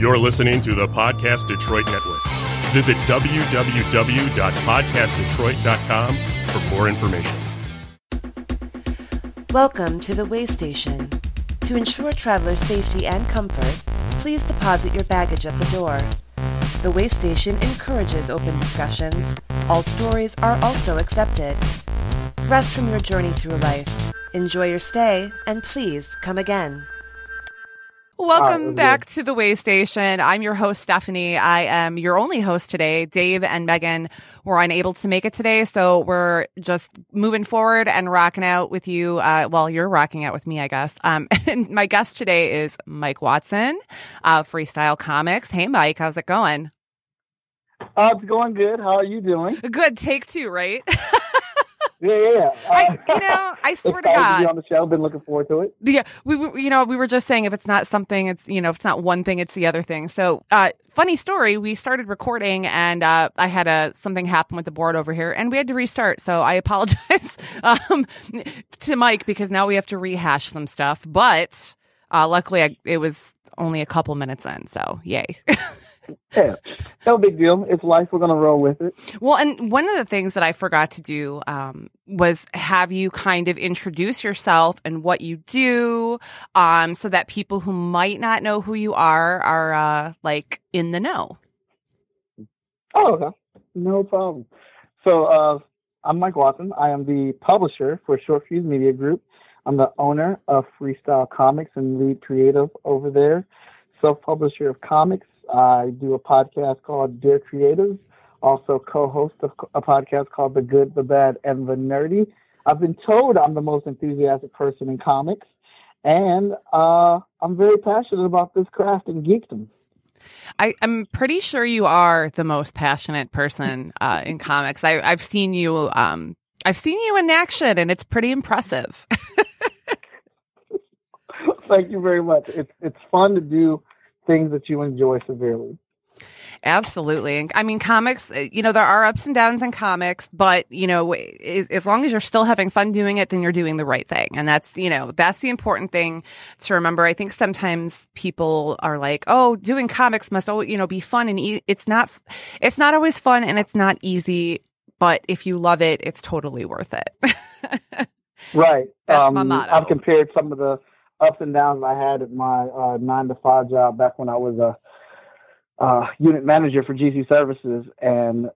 You're listening to the Podcast Detroit Network. Visit www.podcastdetroit.com for more information. Welcome to the Way Station. To ensure traveler safety and comfort, please deposit your baggage at the door. The Way Station encourages open discussions. All stories are also accepted. Rest from your journey through life. Enjoy your stay, and please come again. Welcome back to the Way Station. I'm your host, Stephanie. I am your only host today. Dave and Megan were unable to make it today, so we're just moving forward and rocking out with you. Uh, well, you're rocking out with me, I guess. Um, and my guest today is Mike Watson, uh, Freestyle Comics. Hey, Mike, how's it going? Uh, it's going good. How are you doing? Good. Take two, right? Yeah, yeah. yeah. I, Uh, you know, I swear to God. be on the show. Been looking forward to it. Yeah, we were, you know, we were just saying if it's not something, it's, you know, if it's not one thing, it's the other thing. So, uh, funny story, we started recording and, uh, I had a, something happen with the board over here and we had to restart. So I apologize, um, to Mike because now we have to rehash some stuff. But, uh, luckily I, it was only a couple minutes in. So yay. Yeah, no big deal. It's life. We're gonna roll with it. Well, and one of the things that I forgot to do um, was have you kind of introduce yourself and what you do, um, so that people who might not know who you are are uh, like in the know. Oh, okay. No problem. So, uh, I'm Mike Watson. I am the publisher for Short Fuse Media Group. I'm the owner of Freestyle Comics and lead creative over there. Self-publisher of comics. I do a podcast called Dear Creatives. Also co-host of a podcast called The Good, the Bad, and the Nerdy. I've been told I'm the most enthusiastic person in comics, and uh, I'm very passionate about this craft and geekdom. I, I'm pretty sure you are the most passionate person uh, in comics. I, I've seen you. Um, I've seen you in action, and it's pretty impressive. Thank you very much. It's it's fun to do things that you enjoy severely. Absolutely. And I mean, comics, uh, you know, there are ups and downs in comics, but, you know, as, as long as you're still having fun doing it, then you're doing the right thing. And that's, you know, that's the important thing to remember. I think sometimes people are like, oh, doing comics must, always, you know, be fun and e-. it's not, it's not always fun and it's not easy, but if you love it, it's totally worth it. Right. That's my motto. I've compared some of the ups and downs I had at my uh, nine to five job back when I was a uh, unit manager for GC Services, and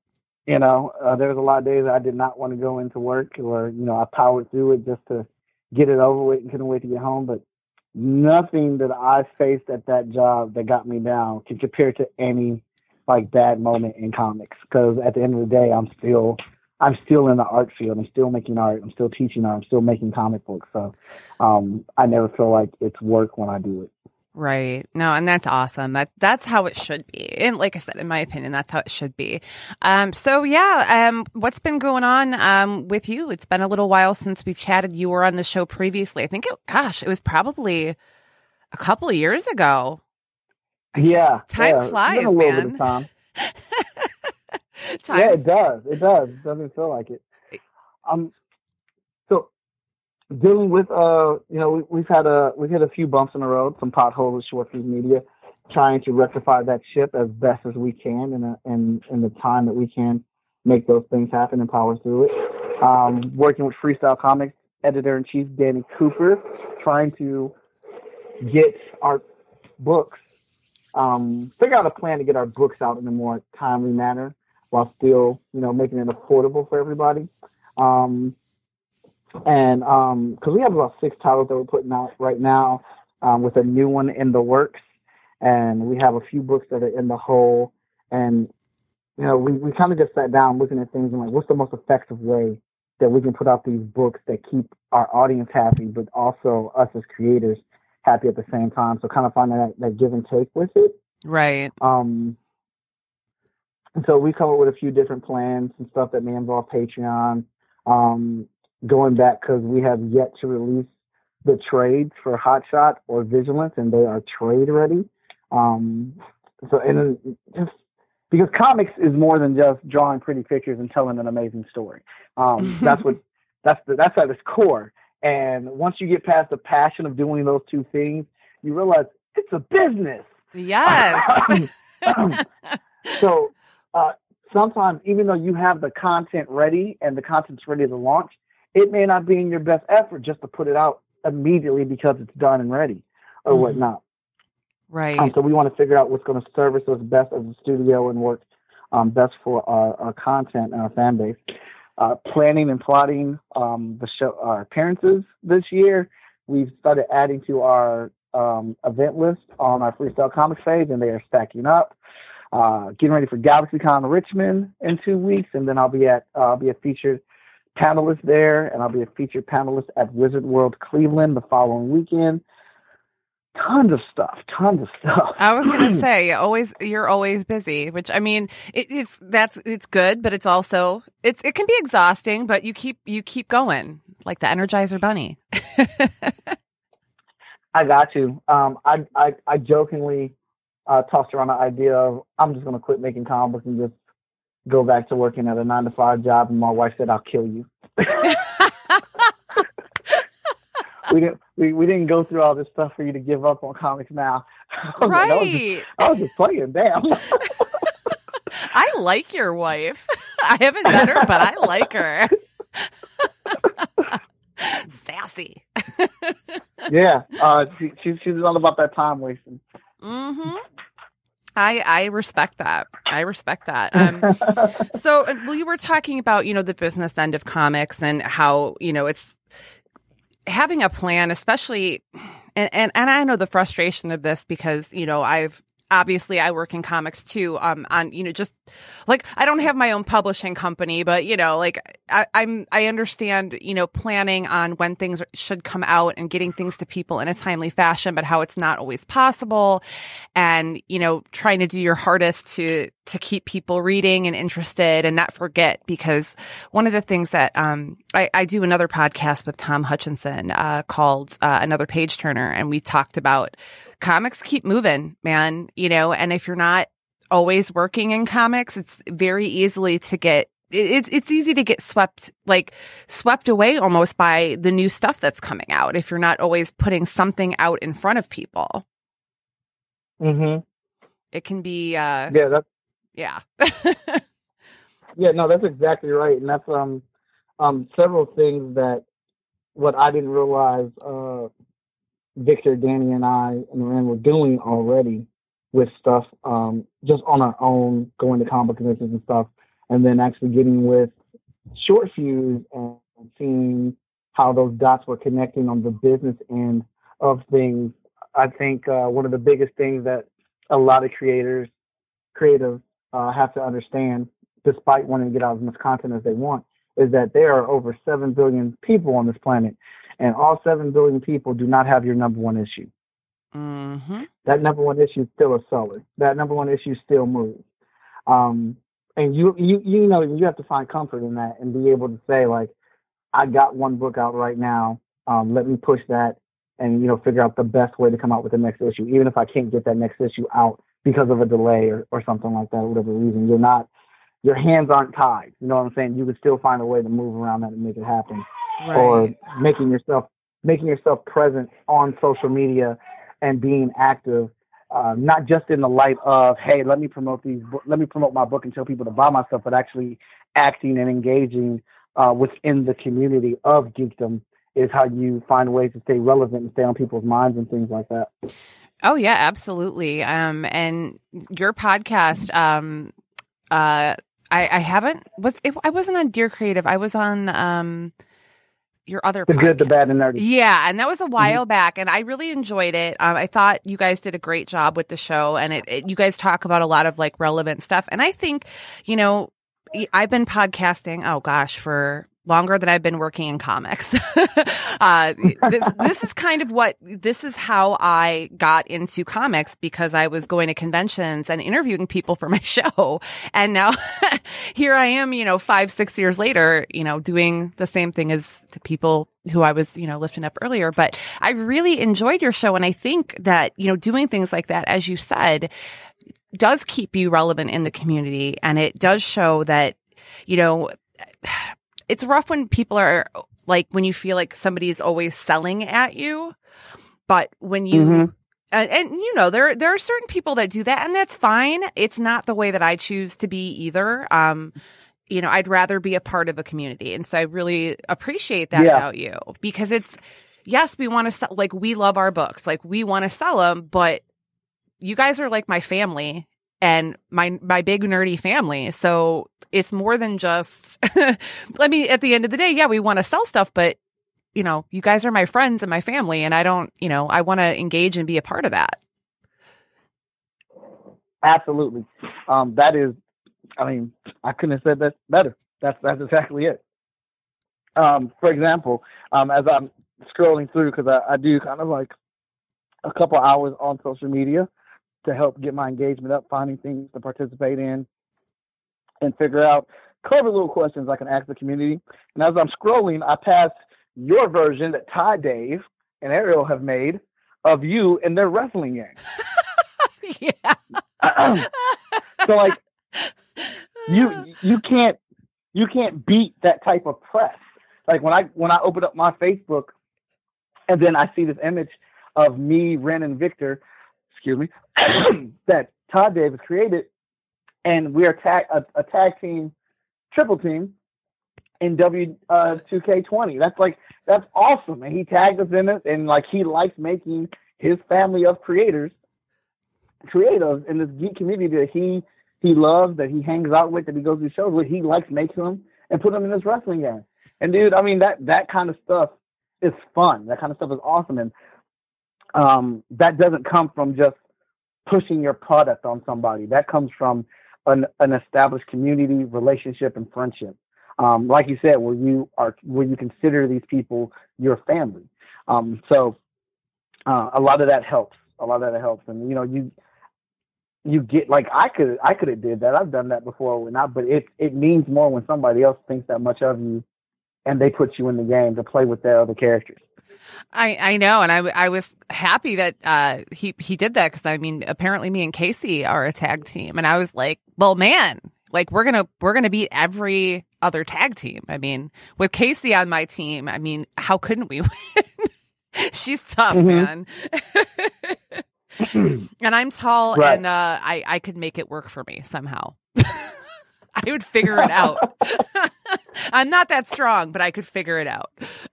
you know, uh, there was a lot of days I did not want to go into work, or you know, I powered through it just to get it over with and couldn't wait to get home. But nothing that I faced at that job that got me down can compare to any like bad moment in comics. Because at the end of the day, I'm still I'm still in the art field. I'm still making art. I'm still teaching art. I'm still making comic books. So um, I never feel like it's work when I do it. Right. No, and that's awesome. That that's how it should be. And like I said, in my opinion, that's how it should be. Um, so yeah, um, what's been going on um with you? It's been a little while since we've chatted. You were on the show previously. I think it gosh, it was probably a couple of years ago. Yeah, time yeah. Flies, been a little man. time. Yeah, it does. It does. It doesn't feel like it. Um, so dealing with uh, you know, we, we've had a we've had a few bumps in the road, some potholes with short fuse media, trying to rectify that ship as best as we can in a, in in the time that we can make those things happen and power through it. Um, working with Freestyle Comics editor in chief Danny Cooper, trying to get our books, um, figure out a plan to get our books out in a more timely manner while still, you know, making it affordable for everybody. Um, and because we have about six titles that we're putting out right now, um, with a new one in the works, and we have a few books that are in the hole. And you know, we, we kind of just sat down looking at things and like, what's the most effective way that we can put out these books that keep our audience happy, but also us as creators happy at the same time. So kind of finding that, that give and take with it. right. Um, and so we come up with a few different plans and stuff that may involve Patreon. Um, going back because we have yet to release the trades for Hotshot or Vigilance, and they are trade ready. Um, so and just because comics is more than just drawing pretty pictures and telling an amazing story. Um, that's what that's the, that's at its core. And once you get past the passion of doing those two things, you realize it's a business. Yes. so uh, sometimes, even though you have the content ready and the content's ready to launch, it may not be in your best effort just to put it out immediately because it's done and ready or Mhm. whatnot. right. Um, so we want to figure out what's going to service us best as a studio and work um, best for our, our content and our fan base. Uh, planning and plotting um, the show, our appearances this year. We've started adding to our um, event list on our freestyle comics page, and they are stacking up. Uh, getting ready for GalaxyCon Richmond in two weeks, and then I'll be at uh, I'll be a featured panelist there, and I'll be a featured panelist at Wizard World Cleveland the following weekend. Tons of stuff, tons of stuff. I was gonna say, always you're always busy, which I mean, it, it's that's it's good, but it's also it's it can be exhausting, but you keep you keep going like the Energizer Bunny. I got you. Um, I, I, I jokingly uh, tossed around the idea of I'm just going to quit making comic books and just go back to working at a nine to five job. And my wife said, "I'll kill you." we didn't we, we didn't go through all this stuff for you to give up on comics now. I was like, I was just- right. I was just playing. Damn. I like your wife. I haven't met her, but I like her. Sassy. yeah. Uh, she, she she's all about that time wasting. hmm I I respect that. I respect that. Um, so, uh, well, you were talking about you know the business end of comics and how you know it's having a plan, especially, and and and I know the frustration of this because you know I've obviously I work in comics too. Um, on you know just like I don't have my own publishing company, but you know like I, I'm I understand you know planning on when things should come out and getting things to people in a timely fashion, but how it's not always possible, and you know trying to do your hardest to to keep people reading and interested and not forget because one of the things that um I, I do another podcast with Tom Hutchinson uh, called uh, Another Page Turner, and we talked about comics keep moving, man. You know, and if you're not always working in comics, it's very easily to get it's it's easy to get swept like swept away almost by the new stuff that's coming out if you're not always putting something out in front of people. hmm It can be uh Yeah, that's yeah. Yeah, no, that's exactly right, and that's um um several things that what I didn't realize uh Victor, Danny, and I and Rand were doing already with stuff um just on our own, going to comic conventions and stuff, and then actually getting with short fuse and seeing how those dots were connecting on the business end of things. I think uh, one of the biggest things that a lot of creators, creative, uh, have to understand despite wanting to get out as much content as they want, is that there are over 7 billion people on this planet, and all 7 billion people do not have your number one issue. mhm. That number one issue is still a seller. That number one issue still moves. Um, and you, you, you know, you have to find comfort in that and be able to say, like, I got one book out right now. Um, let me push that and, you know, figure out the best way to come out with the next issue. Even if I can't get that next issue out because of a delay or, or something like that, or whatever reason, you're not, your hands aren't tied. You know what I'm saying? You can still find a way to move around that and make it happen. Or making yourself, making yourself present on social media and being active uh, not just in the light of hey let me promote these let me promote my book and tell people to buy my stuff but actually acting and engaging uh, within the community of geekdom is how you find ways to stay relevant and stay on people's minds and things like that Oh yeah, absolutely. Um, and your podcast, um, uh, I, I haven't was it, I wasn't on Dear Creative. I was on um your other the good the bad and nerdy Yeah, and that was a while back, and I really enjoyed it. Um, I thought you guys did a great job with the show, and it, it you guys talk about a lot of like relevant stuff. And I think, you know, I've been podcasting. Oh gosh, for longer than I've been working in comics. uh, this, this is kind of what this is how I got into comics because I was going to conventions and interviewing people for my show, and now here I am, you know, five six years later, you know, doing the same thing as the people who I was, you know, lifting up earlier. But I really enjoyed your show, and I think that you know, doing things like that, as you said, does keep you relevant in the community, and it does show that you know it's rough when people are like when you feel like somebody is always selling at you but when you Mhm. and, and, you know there there are certain people that do that and that's fine it's not the way that i choose to be either um you know i'd rather be a part of a community and so i really appreciate that Yeah. about you because it's yes we want to sell like we love our books like we want to sell them but you guys are like my family and my my big nerdy family so it's more than just i mean at the end of the day yeah we want to sell stuff but you know you guys are my friends and my family and i don't you know i want to engage and be a part of that Absolutely. Um, that is, I mean, I couldn't have said that better. That's that's exactly it. Um, for example, um, as I'm scrolling through, because I, I do kind of like a couple hours on social media to help get my engagement up, finding things to participate in, and figure out clever little questions I can ask the community. And as I'm scrolling, I pass your version that Ty Dave and Ariel have made of you in their wrestling game. yeah so like you you can't you can't beat that type of press. Like when I when I open up my Facebook and then I see this image of me, Ren, and Victor, excuse me, that Todd Davis created, and we are tag a, a tag team, triple team in W uh, 2K20. That's like that's awesome, and he tagged us in it, and like he likes making his family of creators creatives in this geek community that he he loves, that he hangs out with, that he goes to shows with. He likes making them and put them in his wrestling game. And dude, I mean that that kind of stuff is fun. That kind of stuff is awesome, and um, that doesn't come from just pushing your product on somebody. That comes from an, an established community, relationship, and friendship. Um, like you said, where you are, where you consider these people your family. Um, so uh, a lot of that helps. A lot of that helps, and you know, you you get like I could I could have did that. I've done that before, not, but it it means more when somebody else thinks that much of you, and they put you in the game to play with their other characters. I, I know, and I, I was happy that uh, he he did that because I mean, apparently, me and Casey are a tag team, and I was like, well, man, like we're gonna we're gonna beat every other tag team. I mean, with Casey on my team, I mean, how couldn't we win? She's tough, Mhm. man. and I'm tall, Right. and uh, I I could make it work for me somehow. I would figure it out. I'm not that strong, but I could figure it out.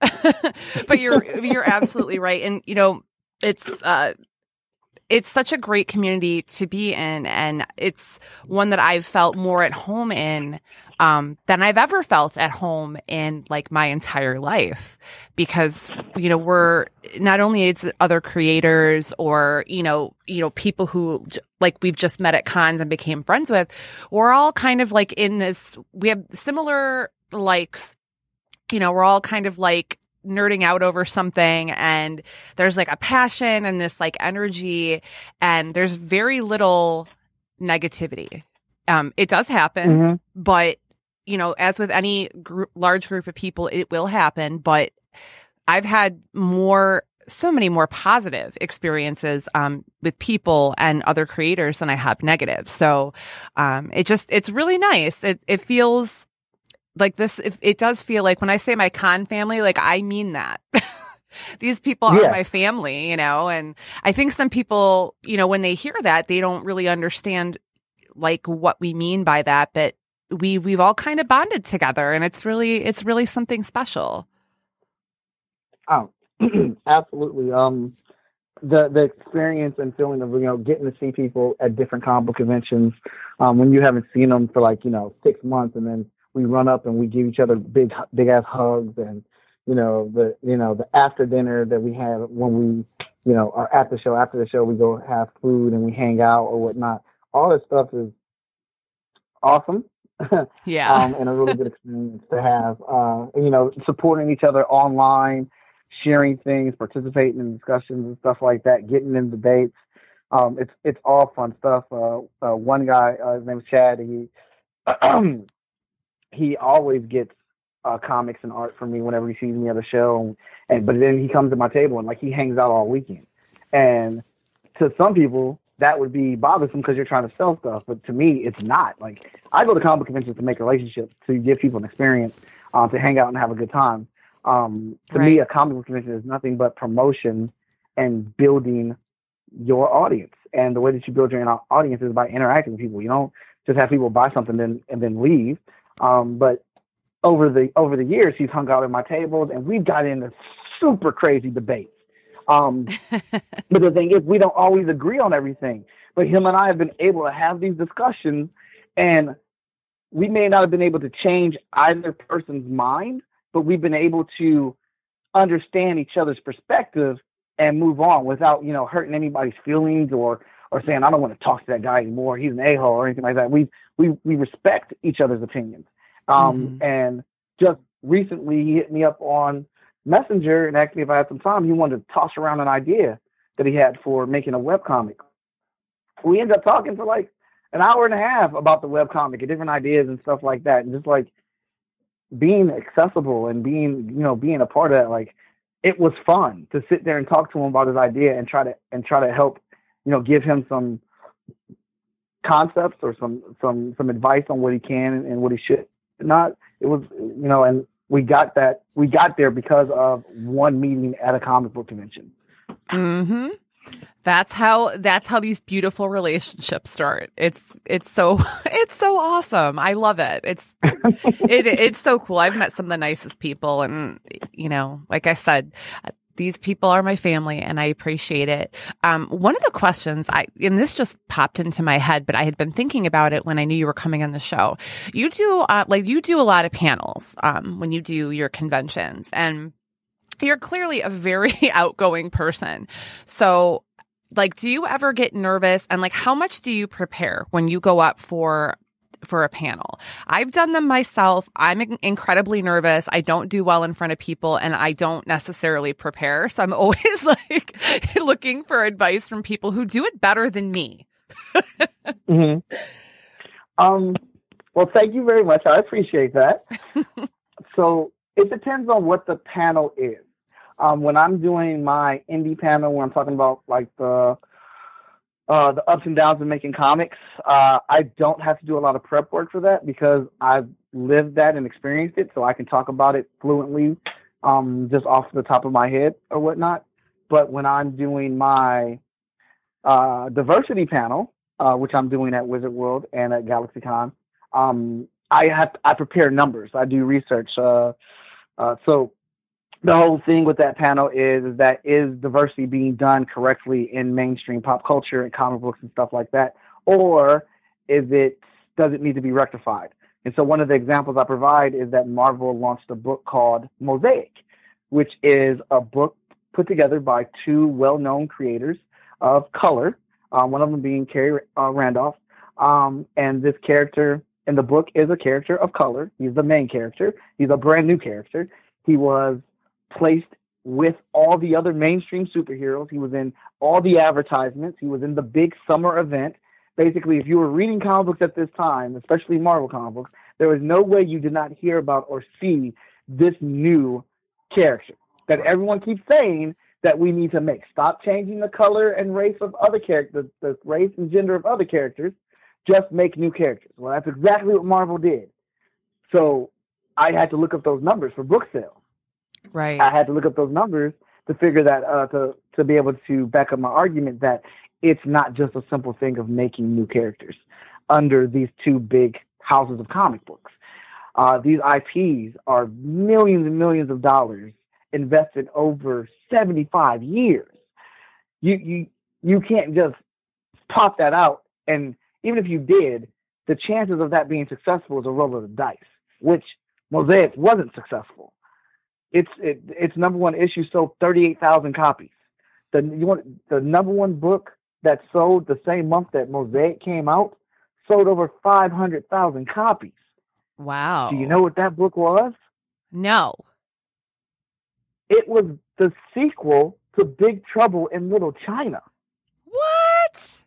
but you're you're absolutely right, and you know it's uh, it's such a great community to be in, and it's one that I've felt more at home in um, than I've ever felt at home in like my entire life, because you know we're not only it's other creators or you know you know people who like we've just met at cons and became friends with, we're all kind of like in this. We have similar likes, you know, we're all kind of like nerding out over something and there's like a passion and this like energy and there's very little negativity. Um, it does happen, Mm-hmm. but you know, as with any group, large group of people, it will happen. But I've had more, so many more positive experiences um, with people and other creators than I have negative. So um, it just, it's really nice. It it feels like this. It, it does feel like when I say my con family, like I mean that. These people are my family, you know, and I think some people, you know, when they hear that, they don't really understand like what we mean by that, but we we've all kind of bonded together and it's really it's really something special. Oh, absolutely. Um, the the experience and feeling of you know getting to see people at different comic book conventions, um, when you haven't seen them for like you know six months, and then we run up and we give each other big big ass hugs, and you know the you know the after dinner that we have when we you know are at the show. After the show, we go have food and we hang out or whatnot. All this stuff is awesome. Yeah. um, and a really good experience to have. Uh, you know, supporting each other online, sharing things, participating in discussions and stuff like that, getting in debates. Um, it's it's all fun stuff. Uh, uh, one guy, uh, his name is Chad. He he always gets uh, comics and art from me whenever he sees me at a show, and but then he comes to my table and like he hangs out all weekend. And to some people, that would be bothersome because you're trying to sell stuff. But to me, it's not. Like I go to comic conventions to make relationships, to give people an experience, uh, to hang out and have a good time. Um, to me, a comic book convention is nothing but promotion and building your audience. And the way that you build your audience is by interacting with people. You don't just have people buy something then and then leave. Um, but over the over the years, he's hung out at my tables, and we've got into super crazy debates. Um, but the thing is, we don't always agree on everything. But him and I have been able to have these discussions, and we may not have been able to change either person's mind, but we've been able to understand each other's perspective and move on without, you know, hurting anybody's feelings or or saying I don't want to talk to that guy anymore. He's an a hole or anything like that. We we we respect each other's opinions. Um, mm-hmm. and just recently he hit me up on Messenger and asked me if I had some time. He wanted to toss around an idea that he had for making a web comic. We ended up talking for like an hour and a half about the web comic and different ideas and stuff like that, and just like being accessible and being you know being a part of that. Like it was fun to sit there and talk to him about his idea and try to and try to help you know give him some concepts or some some some advice on what he can and what he should not. It was you know and we got that we got there because of one meeting at a comic book convention. Hmm. That's how that's how these beautiful relationships start. It's it's so it's so awesome. I love it. It's it it's so cool. I've met some of the nicest people, and you know, like I said, these people are my family and I appreciate it. Um, one of the questions I, and this just popped into my head, but I had been thinking about it when I knew you were coming on the show. You do, uh, like, you do a lot of panels, um, when you do your conventions and you're clearly a very outgoing person. So, like, do you ever get nervous and like, how much do you prepare when you go up for for a panel. I've done them myself. I'm incredibly nervous. I don't do well in front of people and I don't necessarily prepare. So I'm always like looking for advice from people who do it better than me. mm-hmm. Um, well, thank you very much. I appreciate that. so it depends on what the panel is. Um, when I'm doing my indie panel, where I'm talking about like the uh, the ups and downs of making comics. Uh, I don't have to do a lot of prep work for that because I've lived that and experienced it, so I can talk about it fluently, um, just off the top of my head or whatnot. But when I'm doing my uh, diversity panel, uh, which I'm doing at Wizard World and at GalaxyCon, um, I have I prepare numbers. I do research. Uh, uh, so the whole thing with that panel is, is that is diversity being done correctly in mainstream pop culture and comic books and stuff like that, or is it does it need to be rectified? And so one of the examples I provide is that Marvel launched a book called Mosaic, which is a book put together by two well-known creators of color. Uh, one of them being Khary uh, Randolph, um, and this character in the book is a character of color. He's the main character. He's a brand new character. He was placed with all the other mainstream superheroes. He was in all the advertisements. He was in the big summer event. Basically, if you were reading comic books at this time, especially Marvel comic books, there was no way you did not hear about or see this new character that everyone keeps saying that we need to make. Stop changing the color and race of other characters, the race and gender of other characters. Just make new characters. Well, that's exactly what Marvel did. So I had to look up those numbers for book sales. Right. I had to look up those numbers to figure that uh, to to be able to back up my argument that it's not just a simple thing of making new characters under these two big houses of comic books. Uh, these IPs are millions and millions of dollars invested over 75 years. You you you can't just pop that out, and even if you did, the chances of that being successful is a roll of the dice, which Mosaic wasn't successful its it, its number one issue sold 38,000 copies. The you want the number one book that sold the same month that Mosaic came out sold over 500,000 copies. Wow. Do you know what that book was? No. It was the sequel to Big Trouble in Little China. What?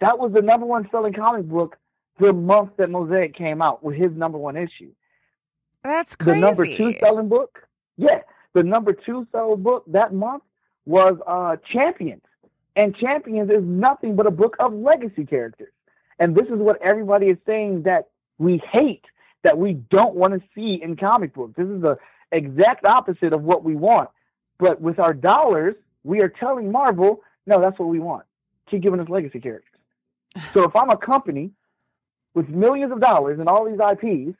That was the number one selling comic book the month that Mosaic came out with his number one issue. That's crazy. The number two selling book, yeah, the number two selling book that month was uh, Champions, and Champions is nothing but a book of legacy characters. And this is what everybody is saying that we hate, that we don't want to see in comic books. This is the exact opposite of what we want. But with our dollars, we are telling Marvel No, that's what we want. Keep giving us legacy characters. So if I'm a company with millions of dollars and all these IPs,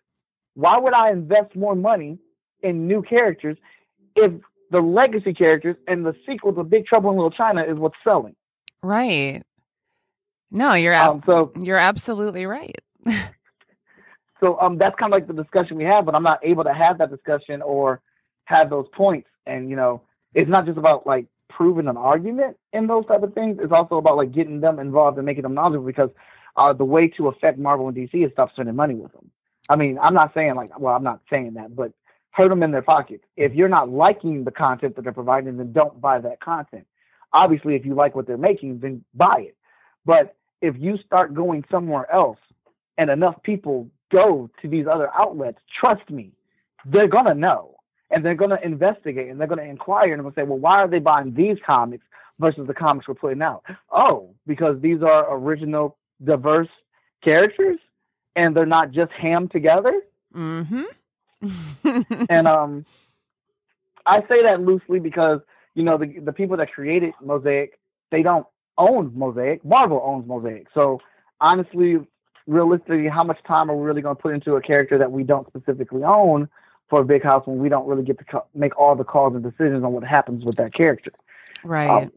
why would I invest more money in new characters if the legacy characters and the sequel to Big Trouble in Little China is what's selling? Right. No, you're ab- Um, so you're absolutely right. so um, that's kind of like the discussion we have, but I'm not able to have that discussion or have those points. And you know, it's not just about like proving an argument in those type of things. It's also about like getting them involved and making them knowledgeable because uh, the way to affect Marvel and DC is stop spending money with them. I mean, I'm not saying like, well, I'm not saying that, but hurt them in their pockets. If you're not liking the content that they're providing, then don't buy that content. Obviously, if you like what they're making, then buy it. But if you start going somewhere else and enough people go to these other outlets, trust me, they're going to know and they're going to investigate and they're going to inquire and going to say, well, why are they buying these comics versus the comics we're putting out? Oh, because these are original, diverse characters and they're not just hammed together. Mm-hmm. and um, I say that loosely because you know the the people that created Mosaic, they don't own Mosaic. Marvel owns Mosaic. So honestly, realistically, how much time are we really going to put into a character that we don't specifically own for a big house when we don't really get to co- make all the calls and decisions on what happens with that character? right. Um,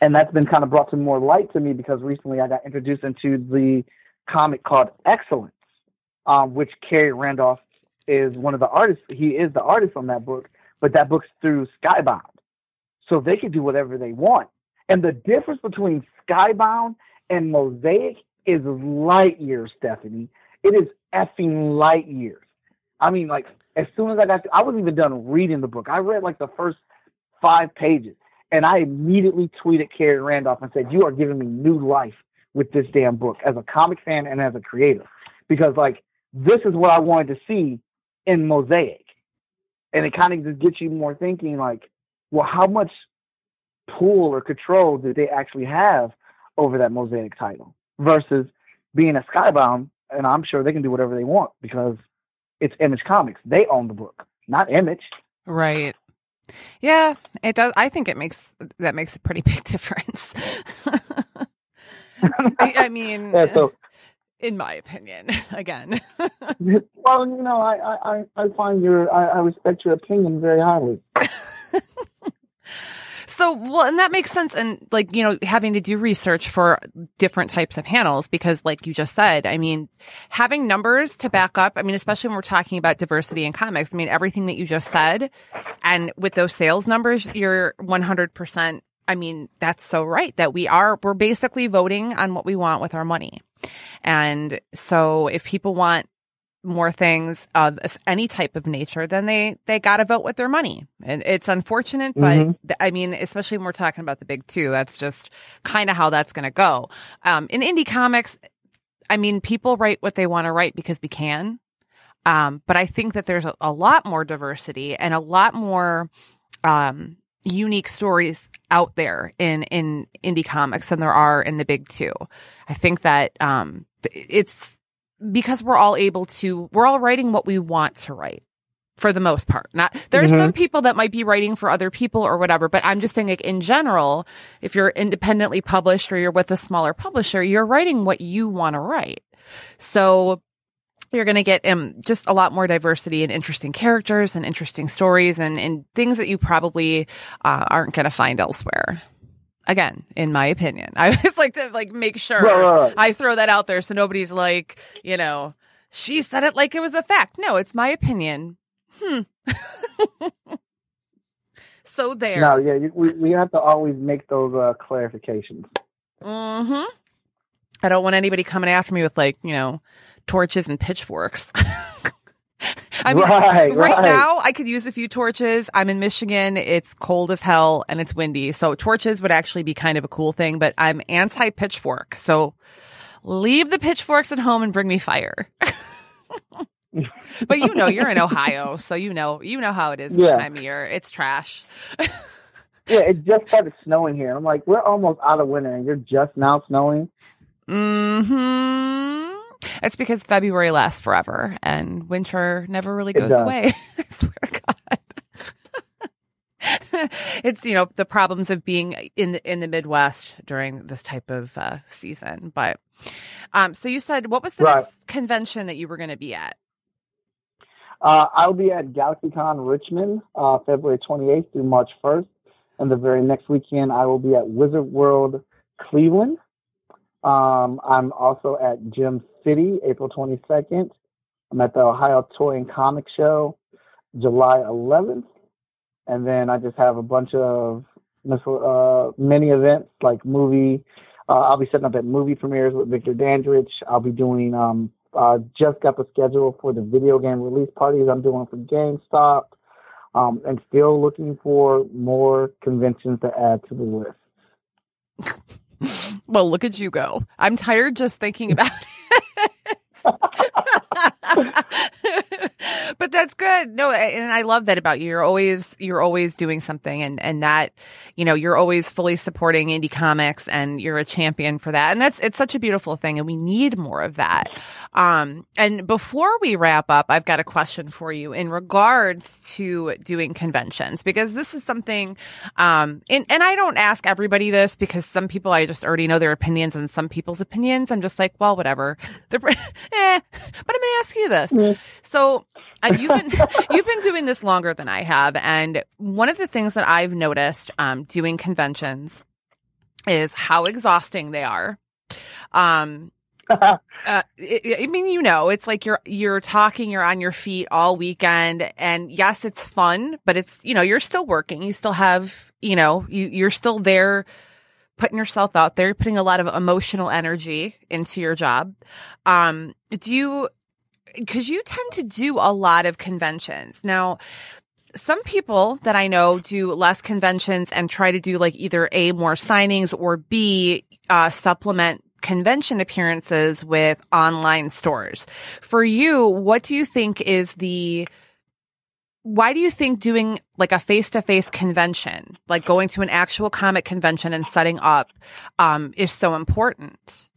and that's been kind of brought to more light to me because recently I got introduced into the comic called Excellence, um, which Khary Randolph is one of the artists. He is the artist on that book, but that book's through Skybound. So they can do whatever they want. And the difference between Skybound and Mosaic is light years, Stephanie. It is effing light years. I mean, like, as soon as I got to, I wasn't even done reading the book. I read like the first five pages. And I immediately tweeted Khary Randolph and said, You are giving me new life with this damn book as a comic fan and as a creator. Because, like, this is what I wanted to see in Mosaic. And it kind of just gets you more thinking, like, well, how much pull or control do they actually have over that Mosaic title versus being a Skybound? And I'm sure they can do whatever they want because it's Image Comics. They own the book, not Image. Right. Yeah, it does. I think it makes that makes a pretty big difference. I, I mean, Yeah, so in my opinion, again. well, you know, I I, I- I find your I, I respect your opinion very highly. So, well, and that makes sense. And like, you know, having to do research for different types of panels, because like you just said, I mean, having numbers to back up, I mean, especially when we're talking about diversity in comics, I mean, everything that you just said, and with those sales numbers, you're 100%. I mean, that's so right that we are, we're basically voting on what we want with our money. And so if people want more things of any type of nature, then they they got to vote with their money. And it's unfortunate, but Mhm. I mean, especially when we're talking about the big two, that's just kind of how that's going to go. Um, in indie comics, I mean, people write what they want to write because we can. Um, but I think that there's a, a lot more diversity and a lot more um, unique stories out there in in indie comics than there are in the big two. I think that um, it's because we're all able to we're all writing what we want to write for the most part. Not there's Mhm. some people that might be writing for other people or whatever, but I'm just saying like in general, if you're independently published or you're with a smaller publisher, you're writing what you want to write. So you're going to get um, just a lot more diversity and interesting characters and interesting stories and, and things that you probably uh, aren't going to find elsewhere. Again, in my opinion, I always like to like make sure Right. I throw that out there so nobody's like, you know, she said it like it was a fact. No, it's my opinion. Hmm. so there. No, yeah, you, we we have to always make those uh, clarifications. hmm I don't want anybody coming after me with like, you know, torches and pitchforks. I mean, Right, right. now I could use a few torches. I'm in Michigan. It's cold as hell and it's windy. So torches would actually be kind of a cool thing, but I'm anti pitchfork. So leave the pitchforks at home and bring me fire. but you know, you're in Ohio. So you know, you know how it is this Yeah. time of year. It's trash. Yeah, it just started snowing here. I'm like, we're almost out of winter, and you're just now snowing. Hmm. It's because February lasts forever and winter never really goes away. I swear to God. it's you know the problems of being in the in the Midwest during this type of uh, season. But um, so you said what was the Right. next convention that you were going to be at? Uh, I'll be at GalaxyCon Richmond, uh, February 28th through March 1st. And the very next weekend, I will be at Wizard World Cleveland. Um, I'm also at Gem City, April 22nd. I'm at the Ohio Toy and Comic Show, July 11th. And then I just have a bunch of uh, events like movie. Uh, I'll be setting up at movie premieres with Victor Dandridge. I'll be doing um, uh, just got the schedule for the video game release parties I'm doing for GameStop, um, and still looking for more conventions to add to the list. Well, look at you go. I'm tired just thinking about it. but that's good. No, and I love that about you. You're always you're always doing something and and that, you know, you're always fully supporting indie comics and you're a champion for that. And that's it's such a beautiful thing and we need more of that. Um and before we wrap up, I've got a question for you in regards to doing conventions because this is something um and and I don't ask everybody this because some people I just already know their opinions and some people's opinions I'm just like, well, whatever. Eh. But I'm to ask you this. So uh, you've been you've been doing this longer than I have, and one of the things that I've noticed um, doing conventions is how exhausting they are. Um, uh, I I mean, you know, it's like you're you're talking, you're on your feet all weekend, and yes, it's fun, but it's you know you're still working, you still have you know you you're still there, putting yourself out there, putting a lot of emotional energy into your job. Um, do you? Because you tend to do a lot of conventions now. Some people that I know do less conventions and try to do like either A, more signings or B, uh, supplement convention appearances with online stores. For you, what do you think is the why do you think doing like a face-to-face convention, like going to an actual comic convention and setting up, um, is so important?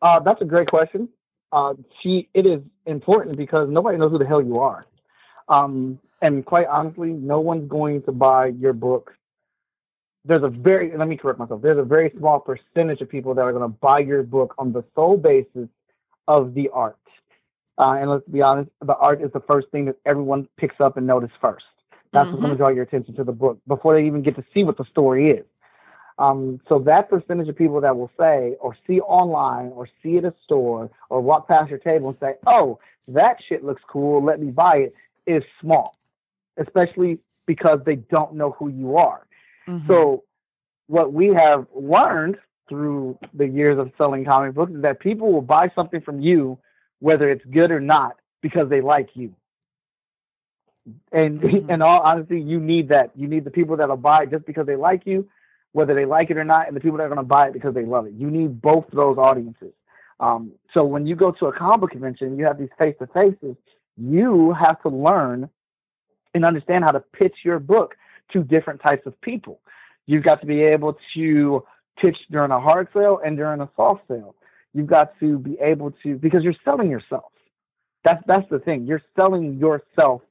Uh, that's a great question. Uh, she, it is important because nobody knows who the hell you are. Um, and quite honestly, no one's going to buy your book. There's a very, let me correct myself, there's a very small percentage of people that are going to buy your book on the sole basis of the art. Uh, and let's be honest, the art is the first thing that everyone picks up and notices first. That's what's going to draw your attention to the book before they even get to see what the story is. Um, so that percentage of people that will say or see online or see at a store or walk past your table and say, "Oh, that shit looks cool. Let me buy it," is small, especially because they don't know who you are. Mhm. So what we have learned through the years of selling comic books is that people will buy something from you, whether it's good or not, because they like you. And Mhm. in all honesty, you need that. You need the people that'll buy it just because they like you, whether they like it or not, and the people that are going to buy it because they love it. You need both those audiences. Um, so when you go to a comic convention, you have these face to faces. You have to learn and understand how to pitch your book to different types of people. You've got to be able to pitch during a hard sale and during a soft sale. You've got to be able to because you're selling yourself. That's that's the thing. You're selling yourself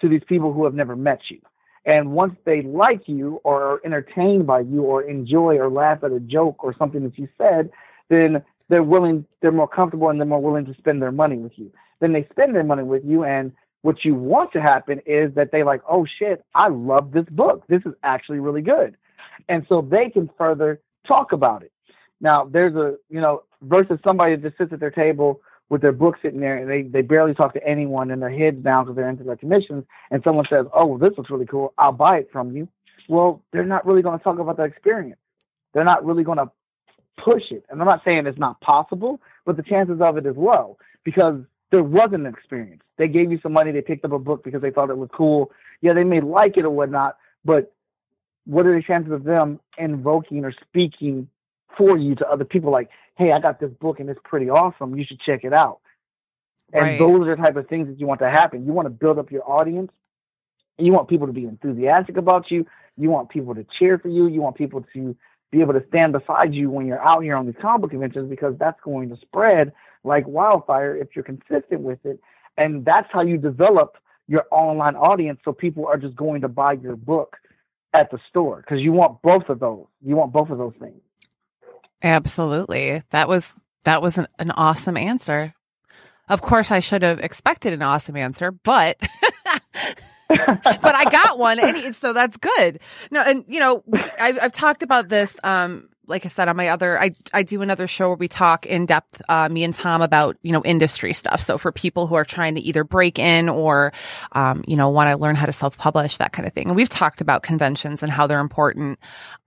to these people who have never met you. And once they like you or are entertained by you or enjoy or laugh at a joke or something that you said, then they're willing, they're more comfortable and they're more willing to spend their money with you. Then they spend their money with you. And what you want to happen is that they like, oh shit, I love this book. This is actually really good. And so they can further talk about it. Now, there's a, you know, versus somebody that just sits at their table with their book sitting there and they, they barely talk to anyone and their heads down because they're into their commissions and someone says, oh, well, this looks really cool. I'll buy it from you. Well, they're not really going to talk about that experience. They're not really going to push it. And I'm not saying it's not possible, but the chances of it is low because there wasn't an experience. They gave you some money. They picked up a book because they thought it was cool. Yeah, they may like it or whatnot, but what are the chances of them invoking or speaking for you to other people like, hey, I got this book and it's pretty awesome. You should check it out. And Right. those are the type of things that you want to happen. You want to build up your audience. You want people to be enthusiastic about you. You want people to cheer for you. You want people to be able to stand beside you when you're out here on these comic book conventions because that's going to spread like wildfire if you're consistent with it. And that's how you develop your online audience so people are just going to buy your book at the store because you want both of those. You want both of those things. Absolutely. That was that was an, an awesome answer. Of course, I should have expected an awesome answer, but but I got one, and so that's good. No, and you know, I've, I've talked about this um, like I said on my other, I I do another show where we talk in depth, uh, me and Tom about you know industry stuff. So for people who are trying to either break in or, um, you know, want to learn how to self publish that kind of thing, and we've talked about conventions and how they're important,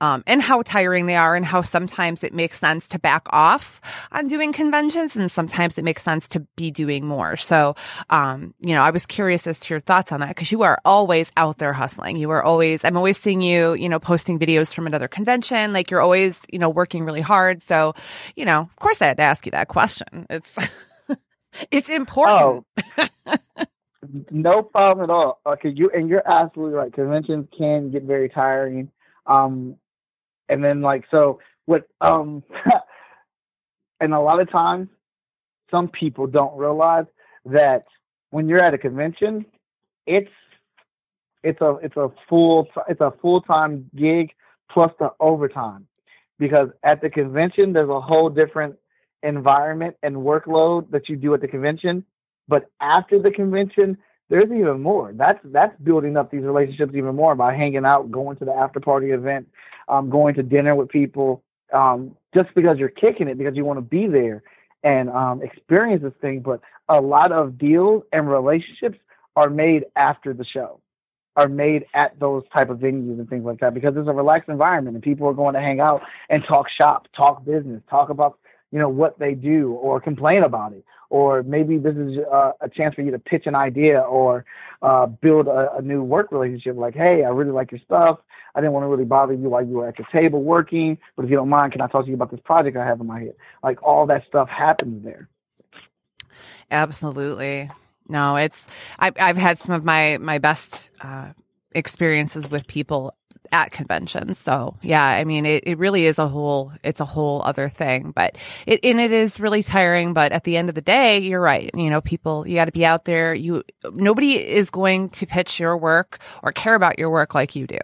um, and how tiring they are, and how sometimes it makes sense to back off on doing conventions, and sometimes it makes sense to be doing more. So, um, you know, I was curious as to your thoughts on that because you are always out there hustling. You are always, I'm always seeing you, you know, posting videos from another convention. Like you're always you know, working really hard. So, you know, of course I had to ask you that question. It's, it's important. Oh, no problem at all. Okay. You, and you're absolutely right. Conventions can get very tiring. Um, and then like, so what, um, and a lot of times some people don't realize that when you're at a convention, it's, it's a it's a full it's a full time gig plus the overtime because at the convention there's a whole different environment and workload that you do at the convention. But after the convention there's even more. That's that's building up these relationships even more by hanging out going to the after party event um, going to dinner with people um, just because you're kicking it because you want to be there and um, experience this thing. But a lot of deals and relationships are made after the show are made at those type of venues and things like that because it's a relaxed environment and people are going to hang out and talk shop, talk business, talk about you know what they do or complain about it. Or maybe this is uh, a chance for you to pitch an idea or uh, build a, a, new work relationship like hey i really like your stuff. I didn't want to really bother you while you were at the table working but if you don't mind can i talk to you about this project i have in my head? Like all that stuff happens there. Absolutely no, it's I've I've had some of my my best uh, experiences with people at conventions. So yeah, I mean, it, it really is a whole, it's a whole other thing, but it, and it is really tiring. But at the end of the day, you're right. You know, people, you got to be out there. You, nobody is going to pitch your work or care about your work like you do.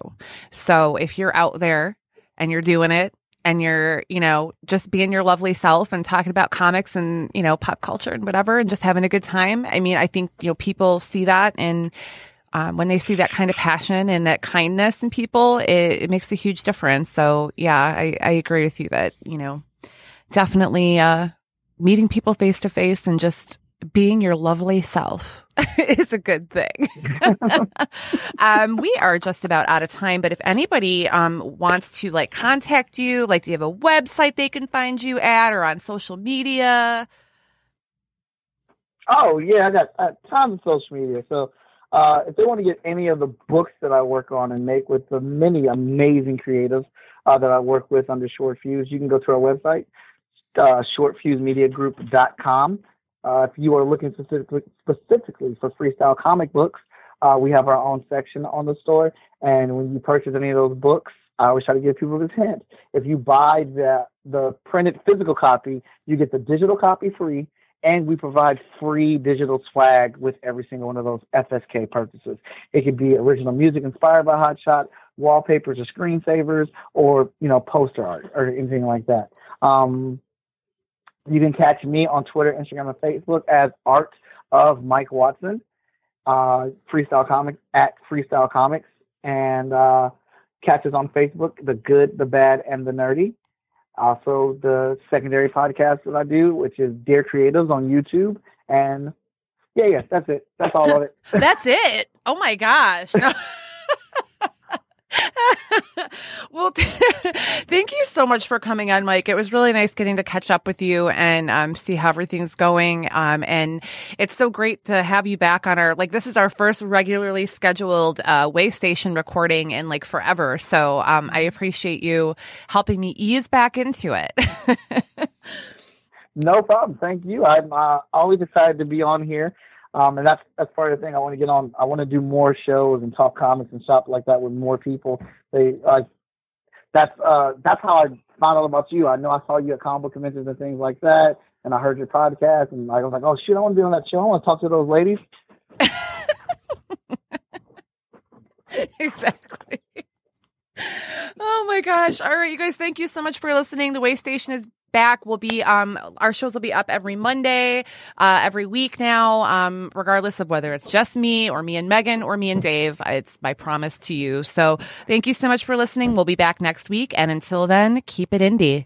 So if you're out there and you're doing it and you're, you know, just being your lovely self and talking about comics and, you know, pop culture and whatever and just having a good time. I mean, I think, you know, people see that and, um, when they see that kind of passion and that kindness in people, it, it makes a huge difference. So yeah, I, I agree with you that, you know, definitely, uh, meeting people face to face and just being your lovely self is a good thing. um, we are just about out of time, but if anybody um, wants to like contact you, like do you have a website they can find you at or on social media? Oh yeah, I got uh, tons of social media. So uh, if they want to get any of the books that I work on and make with the many amazing creatives uh, that I work with under Short Fuse, you can go to our website, uh, shortfusemediagroup.com. Uh, if you are looking specifically, specifically for freestyle comic books, uh, we have our own section on the store. And when you purchase any of those books, I always try to give people this hint. If you buy the the printed physical copy, you get the digital copy free, and we provide free digital swag with every single one of those FSK purchases. It could be original music inspired by Hot Shot, wallpapers or screensavers, or you know poster art or anything like that. Um, you can catch me on Twitter, Instagram, and Facebook as Art of Mike Watson, uh, Freestyle Comics at Freestyle Comics, and uh, catch us on Facebook, The Good, the Bad, and the Nerdy. Also, the secondary podcast that I do, which is Dear Creatives on YouTube, and yeah, yeah, that's it. That's all of it. that's it. Oh my gosh. No. well, thank you so much for coming on, Mike. It was really nice getting to catch up with you and um, see how everything's going. Um, and it's so great to have you back on our like this is our first regularly scheduled uh, Way Station recording in like forever. So um, I appreciate you helping me ease back into it. no problem. Thank you. I'm uh, always excited to be on here. Um, and that's that's part of the thing. I want to get on. I want to do more shows and talk comics and shop like that with more people. They like that's uh that's how I found out about you. I know I saw you at comic conventions and things like that, and I heard your podcast, and I was like, oh shit, I want to be on that show. I want to talk to those ladies. exactly. Oh my gosh. All right, you guys, thank you so much for listening. The Way Station is back. We'll be um our shows will be up every Monday, uh every week now, um, regardless of whether it's just me or me and Megan or me and Dave. It's my promise to you. So thank you so much for listening. We'll be back next week. And until then, keep it indie.